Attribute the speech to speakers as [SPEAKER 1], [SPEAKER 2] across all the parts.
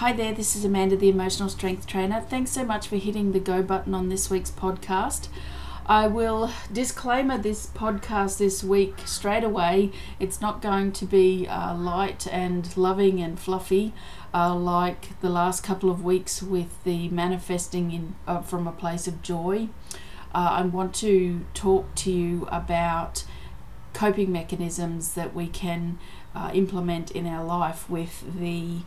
[SPEAKER 1] Hi there, this is Amanda, the Emotional Strength Trainer. Thanks so much for hitting the go button on this week's podcast. I will disclaimer this podcast this week straight away. It's not going to be uh, light and loving and fluffy uh, like the last couple of weeks with the manifesting in uh, from a place of joy. Uh, I want to talk to you about coping mechanisms that we can uh, implement in our life with the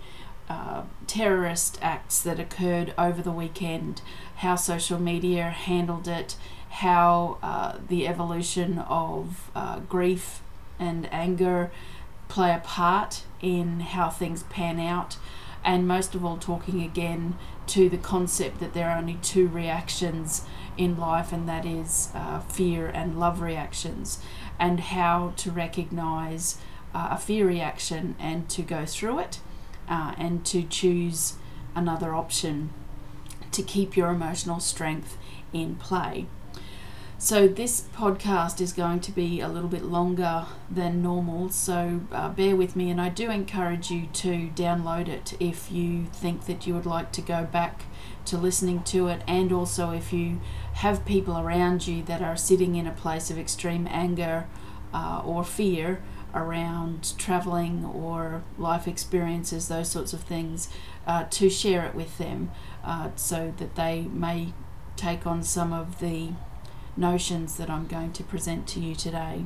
[SPEAKER 1] uh, terrorist acts that occurred over the weekend, how social media handled it, how uh, the evolution of uh, grief and anger play a part in how things pan out, and most of all, talking again to the concept that there are only two reactions in life, and that is uh, fear and love reactions, and how to recognize uh, a fear reaction and to go through it uh, and to choose another option to keep your emotional strength in play. So, this podcast is going to be a little bit longer than normal, so uh, bear with me. And I do encourage you to download it if you think that you would like to go back to listening to it, and also if you have people around you that are sitting in a place of extreme anger uh, or fear around traveling or life experiences, those sorts of things, uh, to share it with them uh, so that they may take on some of the notions that I'm going to present to you today.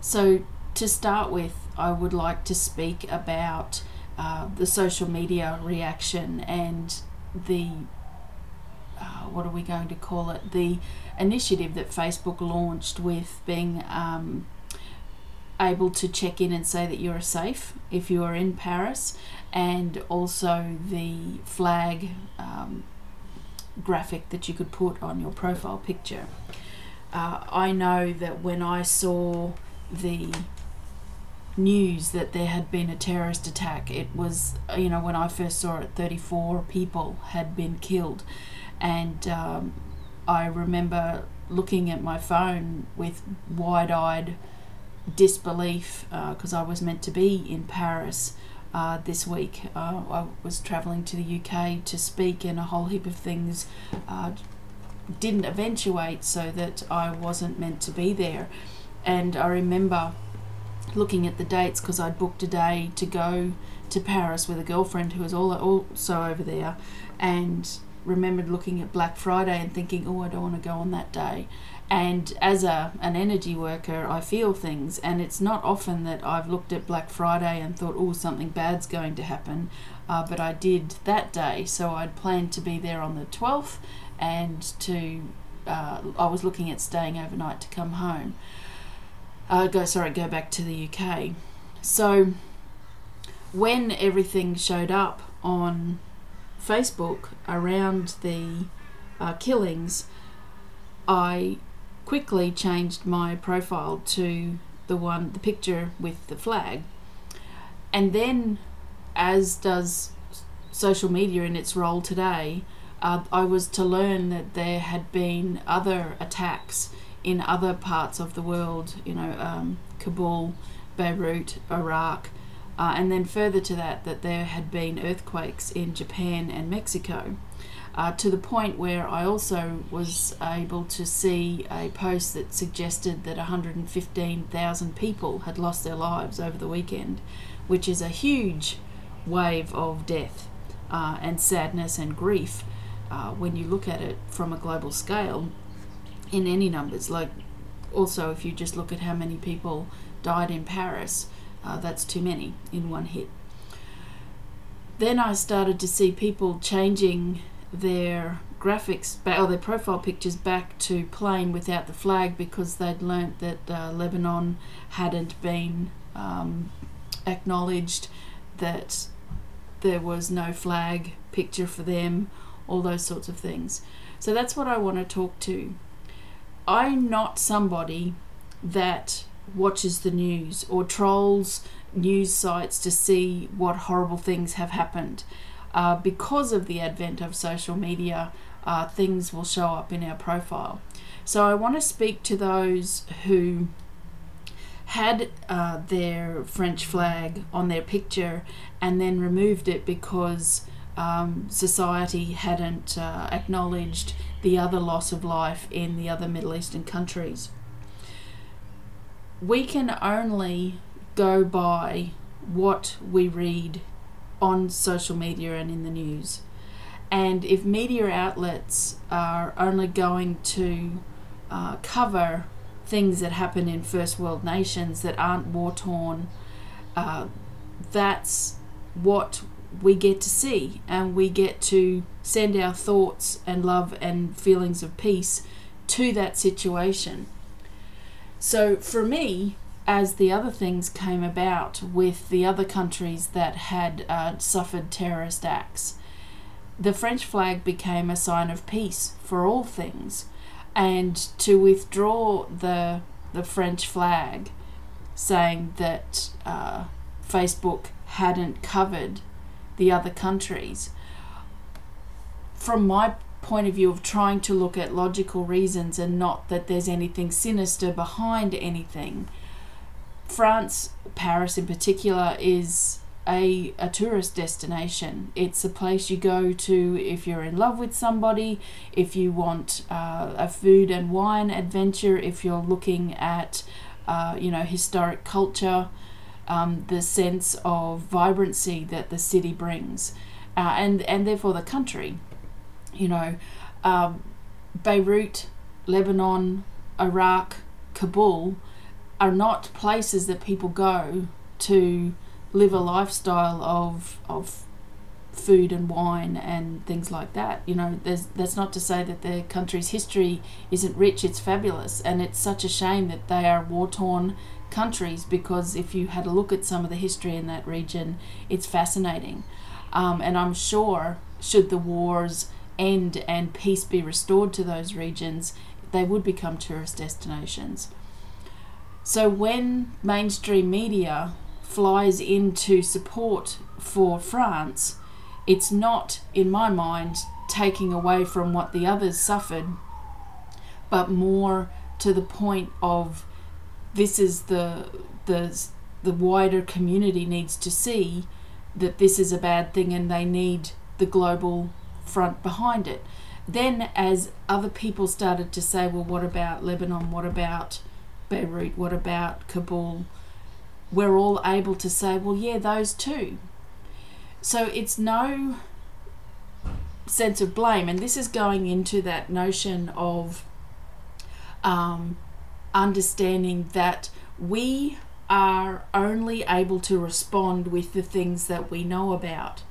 [SPEAKER 1] So, to start with, I would like to speak about uh, the social media reaction and the uh, what are we going to call it? The initiative that Facebook launched with being um, able to check in and say that you're safe if you are in Paris, and also the flag um, graphic that you could put on your profile picture. Uh, I know that when I saw the news that there had been a terrorist attack, it was, you know, when I first saw it, 34 people had been killed. And um, I remember looking at my phone with wide eyed disbelief because uh, I was meant to be in Paris uh, this week. Uh, I was travelling to the UK to speak, and a whole heap of things uh, didn't eventuate, so that I wasn't meant to be there. And I remember looking at the dates because I'd booked a day to go to Paris with a girlfriend who was all, also over there, and remembered looking at Black Friday and thinking, oh, I don't want to go on that day and as a an energy worker I feel things. And it's not often that I've looked at Black Friday and thought oh something bad's going to happen. Uh, but I did that day. So I'd planned to be there on the 12th and to uh, I was looking at staying overnight to come home. Uh, go sorry go back to the UK so when everything showed up on Facebook around the uh, killings I quickly changed my profile to the one the picture with the flag. And then as does social media in its role today uh, I was to learn that there had been other attacks in other parts of the world you know um, Kabul Beirut Iraq uh, and then further to that that there had been earthquakes in Japan and Mexico uh, to the point where I also was able to see a post that suggested that 115,000 people had lost their lives over the weekend, which is a huge wave of death uh, and sadness and grief uh, when you look at it from a global scale in any numbers. Like, also, if you just look at how many people died in Paris, uh, that's too many in one hit. Then I started to see people changing their graphics back, or their profile pictures back to plain without the flag because they'd learnt that uh, Lebanon hadn't been um, acknowledged, that there was no flag picture for them, all those sorts of things. So that's what I want to talk to. I'm not somebody that watches the news or trolls news sites to see what horrible things have happened uh, because of the advent of social media, uh, things will show up in our profile. So I want to speak to those who had uh, their French flag on their picture and then removed it because um, society hadn't uh, acknowledged the other loss of life in the other Middle Eastern countries. We can only go by what we read on social media and in the news. And if media outlets are only going to uh, cover things that happen in first world nations that aren't war torn, uh, that's what we get to see, and we get to send our thoughts and love and feelings of peace to that situation. So for me, as the other things came about with the other countries that had uh, suffered terrorist acts, the French flag became a sign of peace for all things. And to withdraw the, the French flag, saying that uh, Facebook hadn't covered the other countries, from my point of view of trying to look at logical reasons and not that there's anything sinister behind anything, France, Paris in particular, is a, a tourist destination. It's a place you go to if you're in love with somebody, if you want uh, a food and wine adventure, if you're looking at, uh, you know, historic culture, um, the sense of vibrancy that the city brings, uh, and and therefore the country. You know, um, Beirut, Lebanon, Iraq, Kabul are not places that people go to live a lifestyle of of food and wine and things like that. You know, that's not to say that their country's history isn't rich. It's fabulous, and it's such a shame that they are war torn countries because if you had a look at some of the history in that region, it's fascinating. Um, and I'm sure, should the wars end and peace be restored to those regions, they would become tourist destinations. So when mainstream media flies into support for France, it's not, in my mind, taking away from what the others suffered, but more to the point of this is the the the wider community needs to see that this is a bad thing and they need the global front behind it. Then, as other people started to say, well, what about Lebanon? What about Beirut? What about Kabul? We're all able to say, well, yeah, those too. So it's no sense of blame, and this is going into that notion of um, understanding that we are only able to respond with the things that we know about.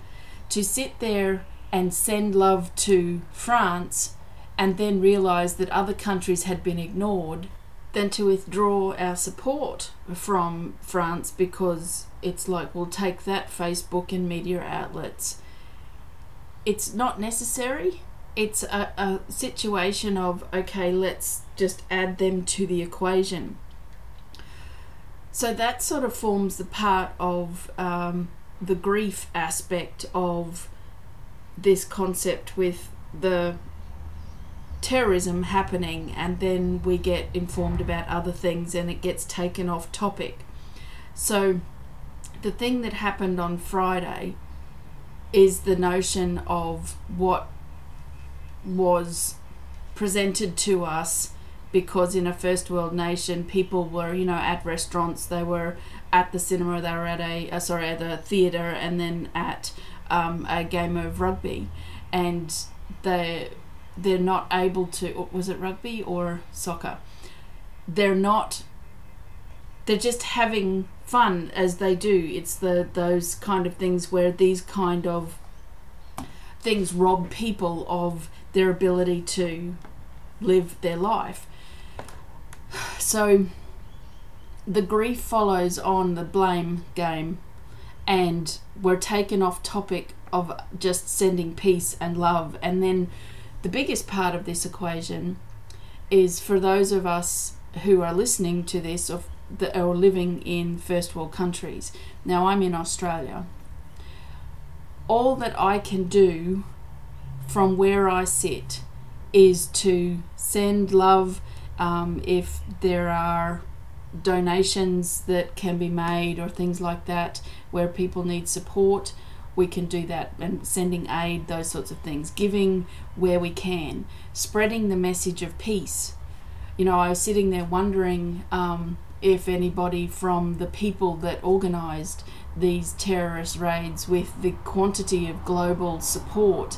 [SPEAKER 1] To sit there and send love to France and then realize that other countries had been ignored than to withdraw our support from France because it's like, we'll take that Facebook and media outlets. It's not necessary. It's a, a situation of, okay, let's just add them to the equation. So that sort of forms the part of um, the grief aspect of this concept with the terrorism happening and then we get informed about other things and it gets taken off topic. So the thing that happened on Friday is the notion of what was presented to us because in a first world nation people were you know at restaurants they were at the cinema they were at a uh, sorry at the theater and then at um, a game of rugby and they they're not able to was it rugby or soccer? They're not they're just having fun as they do. It's the those kind of things where these kind of things rob people of their ability to live their life. So the grief follows on the blame game and we're taken off topic of just sending peace and love and then the biggest part of this equation is for those of us who are listening to this or, that are living in first world countries. Now, I'm in Australia. All that I can do from where I sit is to send love um, if there are donations that can be made or things like that where people need support we can do that and sending aid those sorts of things giving where we can spreading the message of peace. You know i was sitting there wondering um, if anybody from the people that organized these terrorist raids with the quantity of global support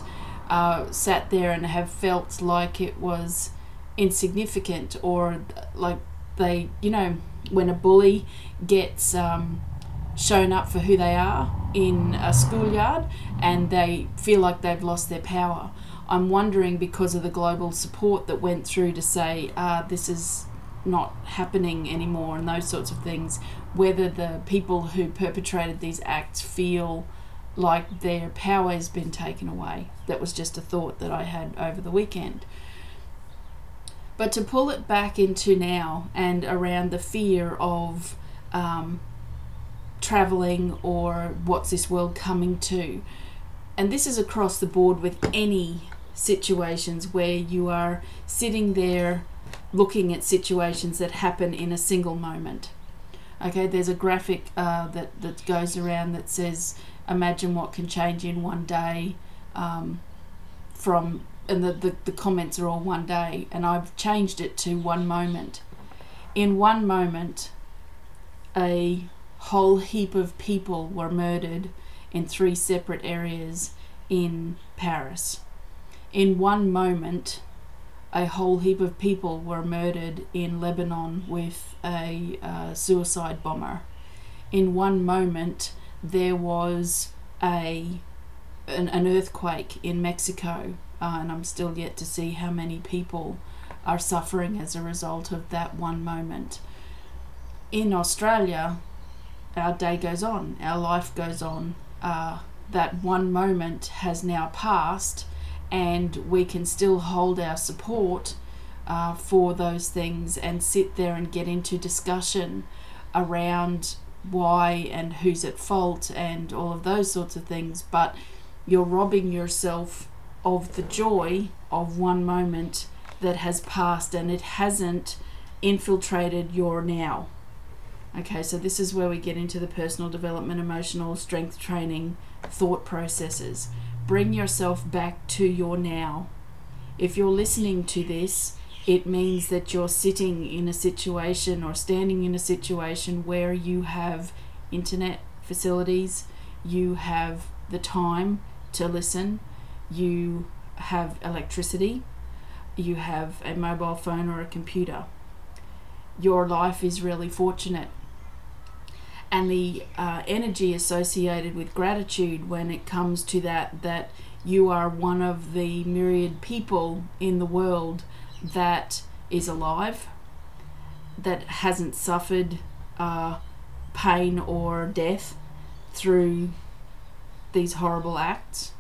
[SPEAKER 1] uh, sat there and have felt like it was insignificant or like they, you know, when a bully gets um, shown up for who they are in a schoolyard and they feel like they've lost their power. I'm wondering because of the global support that went through to say uh, this is not happening anymore and those sorts of things, whether the people who perpetrated these acts feel like their power has been taken away. That was just a thought that I had over the weekend. But to pull it back into now and around the fear of um, traveling or what's this world coming to, and this is across the board with any situations where you are sitting there looking at situations that happen in a single moment. Okay, there's a graphic uh, that, that goes around that says, Imagine what can change in one day um, from and the, the, the comments are all one day, and I've changed it to one moment. In one moment, a whole heap of people were murdered in three separate areas in Paris. In one moment, a whole heap of people were murdered in Lebanon with a uh, suicide bomber. In one moment, there was a an, an earthquake in Mexico uh, and I'm still yet to see how many people are suffering as a result of that one moment. In Australia, our day goes on, our life goes on. Uh, that one moment has now passed, and we can still hold our support uh, for those things and sit there and get into discussion around why and who's at fault and all of those sorts of things. But you're robbing yourself of the joy of one moment that has passed and it hasn't infiltrated your now. Okay, so this is where we get into the personal development, emotional strength training, thought processes. Bring yourself back to your now. If you're listening to this, it means that you're sitting in a situation or standing in a situation where you have internet facilities, you have the time to listen, you have electricity, you have a mobile phone or a computer. Your life is really fortunate. And the uh, energy associated with gratitude when it comes to that, that you are one of the myriad people in the world that is alive, that hasn't suffered uh, pain or death through these horrible acts.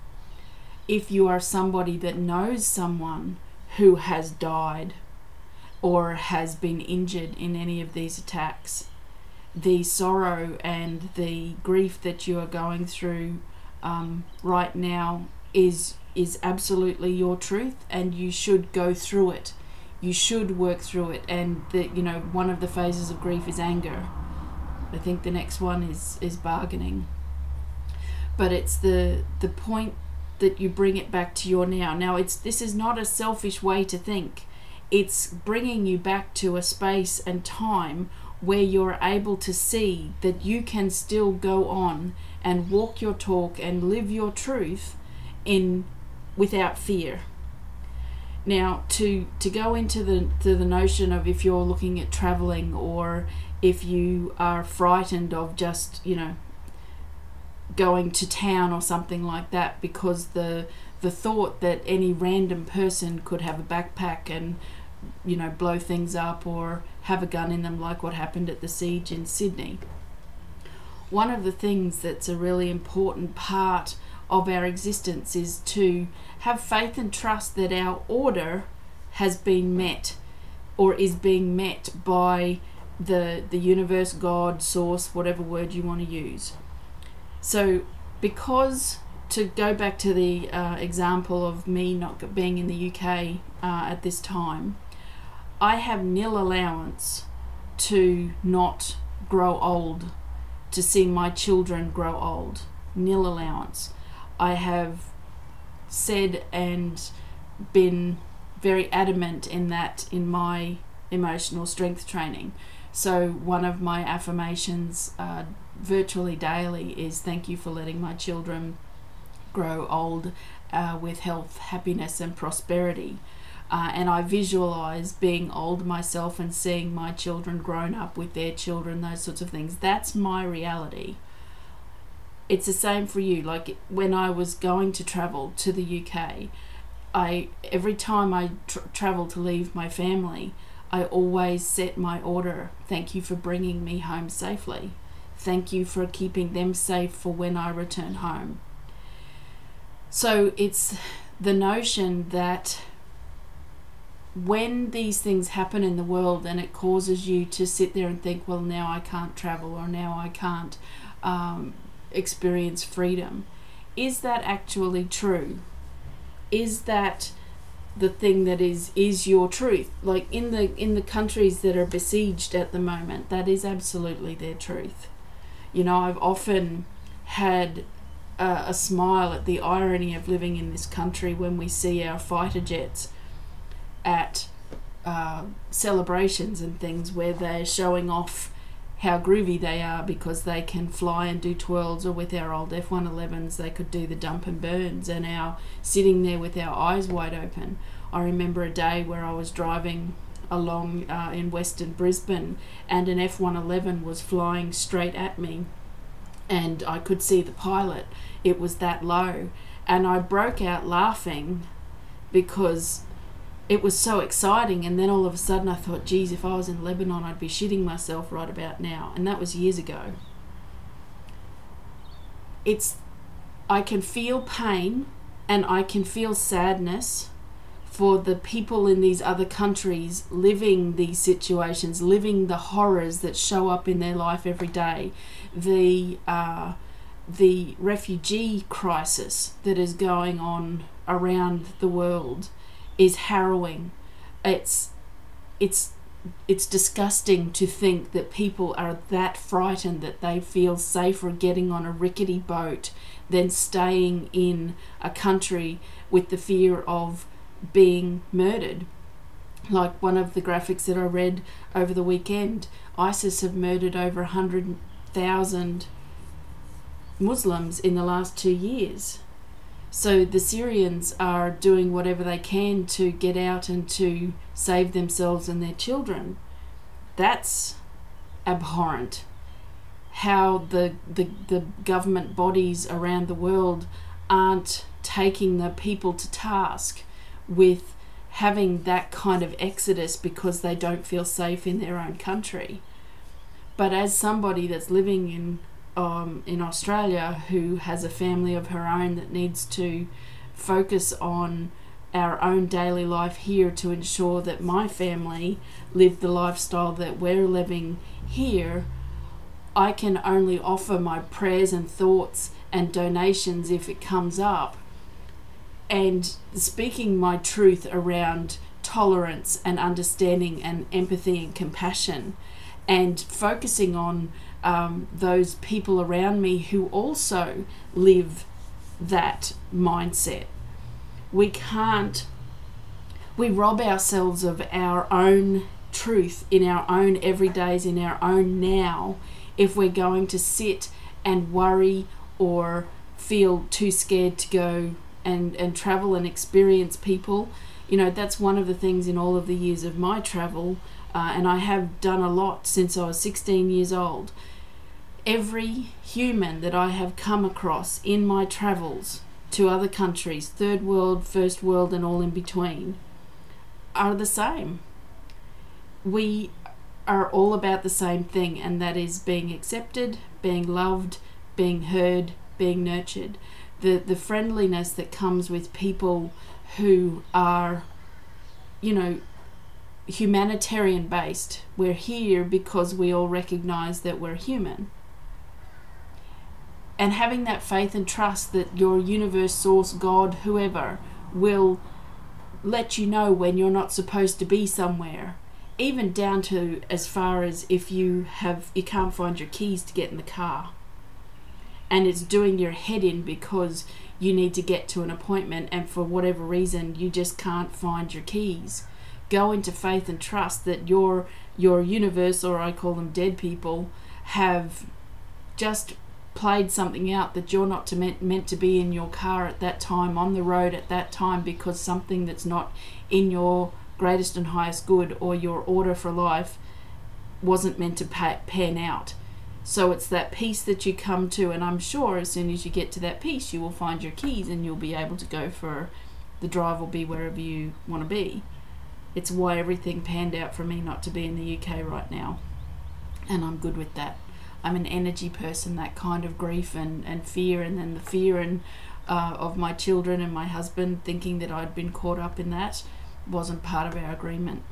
[SPEAKER 1] If you are somebody that knows someone who has died or has been injured in any of these attacks, the sorrow and the grief that you are going through um, right now is is absolutely your truth, and you should go through it. You should work through it, and the you know one of the phases of grief is anger. I think the next one is is bargaining. But it's the the point that you bring it back to your now. Now, it's this is not a selfish way to think. It's bringing you back to a space and time where you're able to see that you can still go on and walk your talk and live your truth in without fear. Now, to to go into the to the notion of if you're looking at traveling or if you are frightened of just you know going to town or something like that because the the thought that any random person could have a backpack and you know blow things up or have a gun in them like what happened at the siege in Sydney. One of the things that's a really important part of our existence is to have faith and trust that our order has been met or is being met by the the universe god source whatever word you want to use so, because to go back to the uh, example of me not being in the UK uh, at this time, I have nil allowance to not grow old, to see my children grow old. Nil allowance. I have said and been very adamant in that in my emotional strength training. So, one of my affirmations uh, virtually daily is thank you for letting my children grow old uh, with health, happiness, and prosperity. Uh, and I visualize being old myself and seeing my children grown up with their children, those sorts of things. That's my reality. It's the same for you. Like when I was going to travel to the UK, I every time I tr- travel to leave my family, I always set my order. Thank you for bringing me home safely. Thank you for keeping them safe for when I return home. So it's the notion that when these things happen in the world and it causes you to sit there and think, well, now I can't travel or now I can't um, experience freedom, is that actually true? Is that the thing that is is your truth? Like in the in the countries that are besieged at the moment that is absolutely their truth. You know i've often had a, a smile at the irony of living in this country when we see our fighter jets at uh, celebrations and things where they're showing off how groovy they are because they can fly and do twirls, or with our old F 111s, they could do the dump and burns, and our sitting there with our eyes wide open. I remember a day where I was driving along uh, in Western Brisbane and an F 111 was flying straight at me, and I could see the pilot. It was that low, and I broke out laughing because it was so exciting and then all of a sudden I thought, geez, if I was in Lebanon I'd be shitting myself right about now. And that was years ago. It's I can feel pain and I can feel sadness for the people in these other countries living these situations, living the horrors that show up in their life every day, the uh, the refugee crisis that is going on around the world is harrowing. It's it's it's disgusting to think that people are that frightened that they feel safer getting on a rickety boat than staying in a country with the fear of being murdered. Like one of the graphics that I read over the weekend, ISIS have murdered over 100,000 Muslims in the last two years. So the Syrians are doing whatever they can to get out and to save themselves and their children. That's abhorrent. How the, the, the government bodies around the world aren't taking the people to task with having that kind of exodus because they don't feel safe in their own country. But as somebody that's living in um, in Australia who has a family of her own that needs to focus on our own daily life here to ensure that my family live the lifestyle that we're living here, I can only offer my prayers and thoughts and donations if it comes up. And speaking my truth around tolerance and understanding and empathy and compassion and focusing on um, those people around me who also live that mindset. We can't, we rob ourselves of our own truth in our own everydays, in our own now, if we're going to sit and worry or feel too scared to go and, and travel and experience people. You know, that's one of the things in all of the years of my travel, uh, and I have done a lot since I was 16 years old every human that I have come across in my travels to other countries, third world, first world, and all in between, are the same. We are all about the same thing, and that is being accepted, being loved, being heard, being nurtured. The, the friendliness that comes with people who are, you know, humanitarian based. We're here because we all recognize that we're human and having that faith and trust that your universe source god whoever will let you know when you're not supposed to be somewhere even down to as far as if you have you can't find your keys to get in the car. And it's doing your head in because you need to get to an appointment and for whatever reason you just can't find your keys. Go into faith and trust that your your universe or I call them dead people have just played something out that you're not to meant, meant to be in your car at that time on the road at that time because something that's not in your greatest and highest good or your order for life wasn't meant to pan out. So it's that peace that you come to and i'm sure as soon as you get to that peace you will find your keys and you'll be able to go for the drive will be wherever you want to be. It's why everything panned out for me not to be in the uk right now and i'm good with that I'm an energy person, that kind of grief and, and fear, and then the fear and uh, of my children and my husband thinking that I'd been caught up in that wasn't part of our agreement.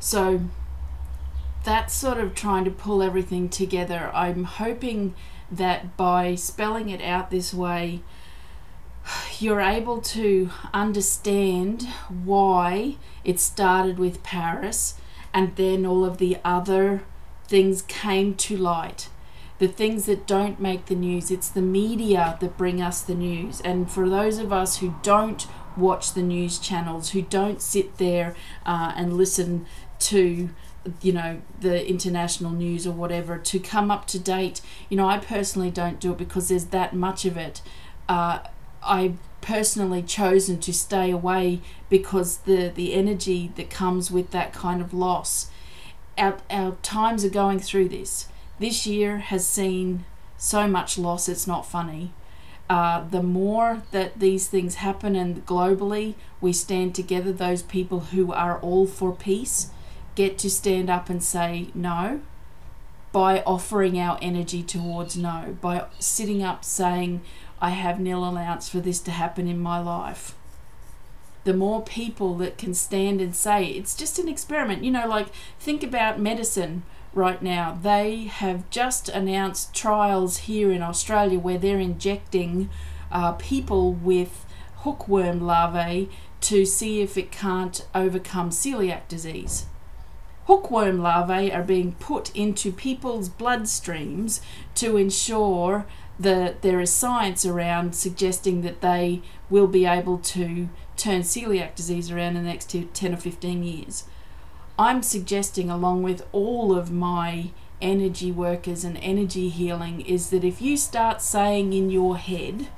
[SPEAKER 1] So that's sort of trying to pull everything together. I'm hoping that by spelling it out this way, you're able to understand why it started with Paris and then all of the other things came to light. The things that don't make the news, it's the media that bring us the news. And for those of us who don't watch the news channels, who don't sit there uh, and listen to you know the international news or whatever to come up to date you know i personally don't do it because there's that much of it uh, i personally chosen to stay away because the the energy that comes with that kind of loss our, our times are going through this. This year has seen so much loss, it's not funny. Uh, the more that these things happen and globally we stand together, those people who are all for peace get to stand up and say no by offering our energy towards no, by sitting up saying, I have nil allowance for this to happen in my life the more people that can stand and say it's just an experiment. You know, like think about medicine right now. They have just announced trials here in Australia where they're injecting uh, people with hookworm larvae to see if it can't overcome celiac disease. Hookworm larvae are being put into people's bloodstreams to ensure that there is science around suggesting that they will be able to turn celiac disease around in the next 10 or 15 years. I'm suggesting, along with all of my energy workers and energy healing, is that if you start saying in your head,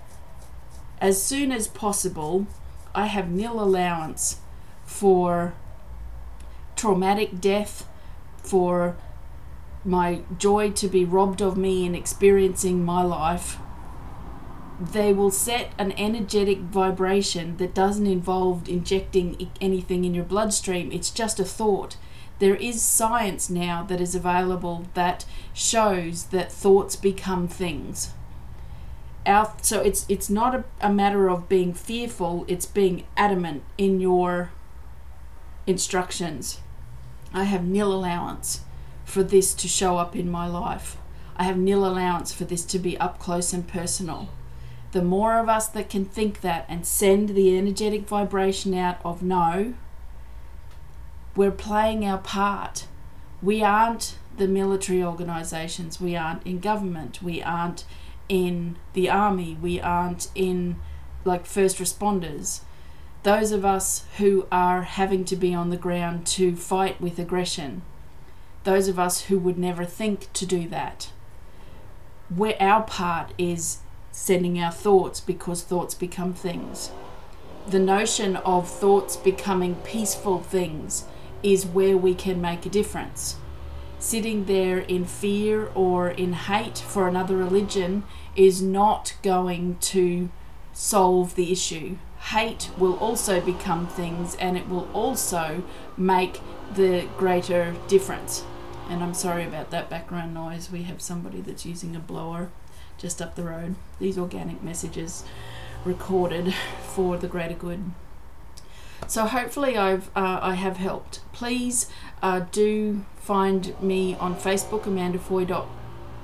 [SPEAKER 1] as soon as possible, I have nil allowance for traumatic death, for my joy to be robbed of me in experiencing my life they will set an energetic vibration that doesn't involve injecting anything in your bloodstream. It's just a thought. There is science now that is available that shows that thoughts become things. Our, so it's it's not a, a matter of being fearful, it's being adamant in your instructions. I have nil allowance for this to show up in my life. I have nil allowance for this to be up close and personal the more of us that can think that and send the energetic vibration out of no, we're playing our part. We aren't the military organizations, we aren't in government, we aren't in the army, we aren't in like first responders. Those of us who are having to be on the ground to fight with aggression, those of us who would never think to do that. Where our part is sending our thoughts because thoughts become things. The notion of thoughts becoming peaceful things is where we can make a difference. Sitting there in fear or in hate for another religion is not going to solve the issue. Hate will also become things and it will also make the greater difference. And I'm sorry about that background noise. We have somebody that's using a blower just up the road. These organic messages recorded for the greater good. So hopefully I've uh, I have helped. Please uh, do find me on Facebook Amanda Foy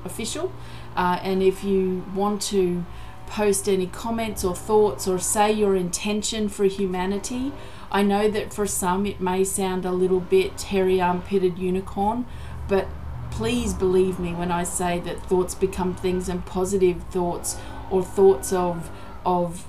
[SPEAKER 1] official, uh, and if you want to post any comments or thoughts or say your intention for humanity, I know that for some it may sound a little bit hairy armpitted unicorn, but please believe me when I say that thoughts become things and positive thoughts or thoughts of of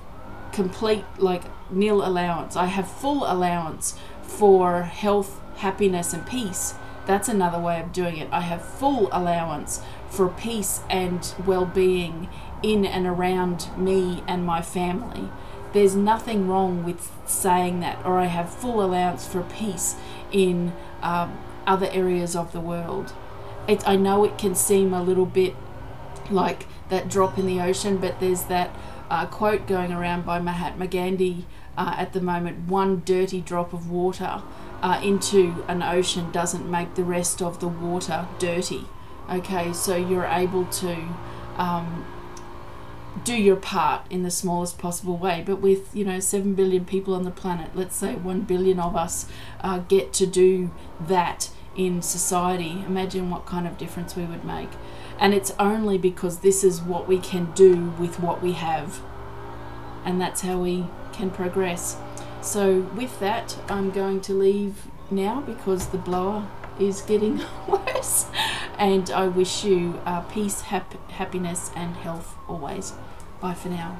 [SPEAKER 1] complete like nil allowance. I have full allowance for health, happiness and peace. That's another way of doing it. I have full allowance for peace and well-being in and around me and my family. There's nothing wrong with saying that, or I have full allowance for peace in um, other areas of the world. I know it can seem a little bit like that drop in the ocean, but there's that uh, quote going around by Mahatma Gandhi uh, at the moment one dirty drop of water uh, into an ocean doesn't make the rest of the water dirty. Okay, so you're able to um, do your part in the smallest possible way. But with you know seven billion people on the planet, let's say one billion of us uh, get to do that in society. Imagine what kind of difference we would make. And it's only because this is what we can do with what we have, and that's how we can progress. So with that, I'm going to leave now because the blower is getting worse. And I wish you uh, peace, hap- happiness, and health always. Bye for now.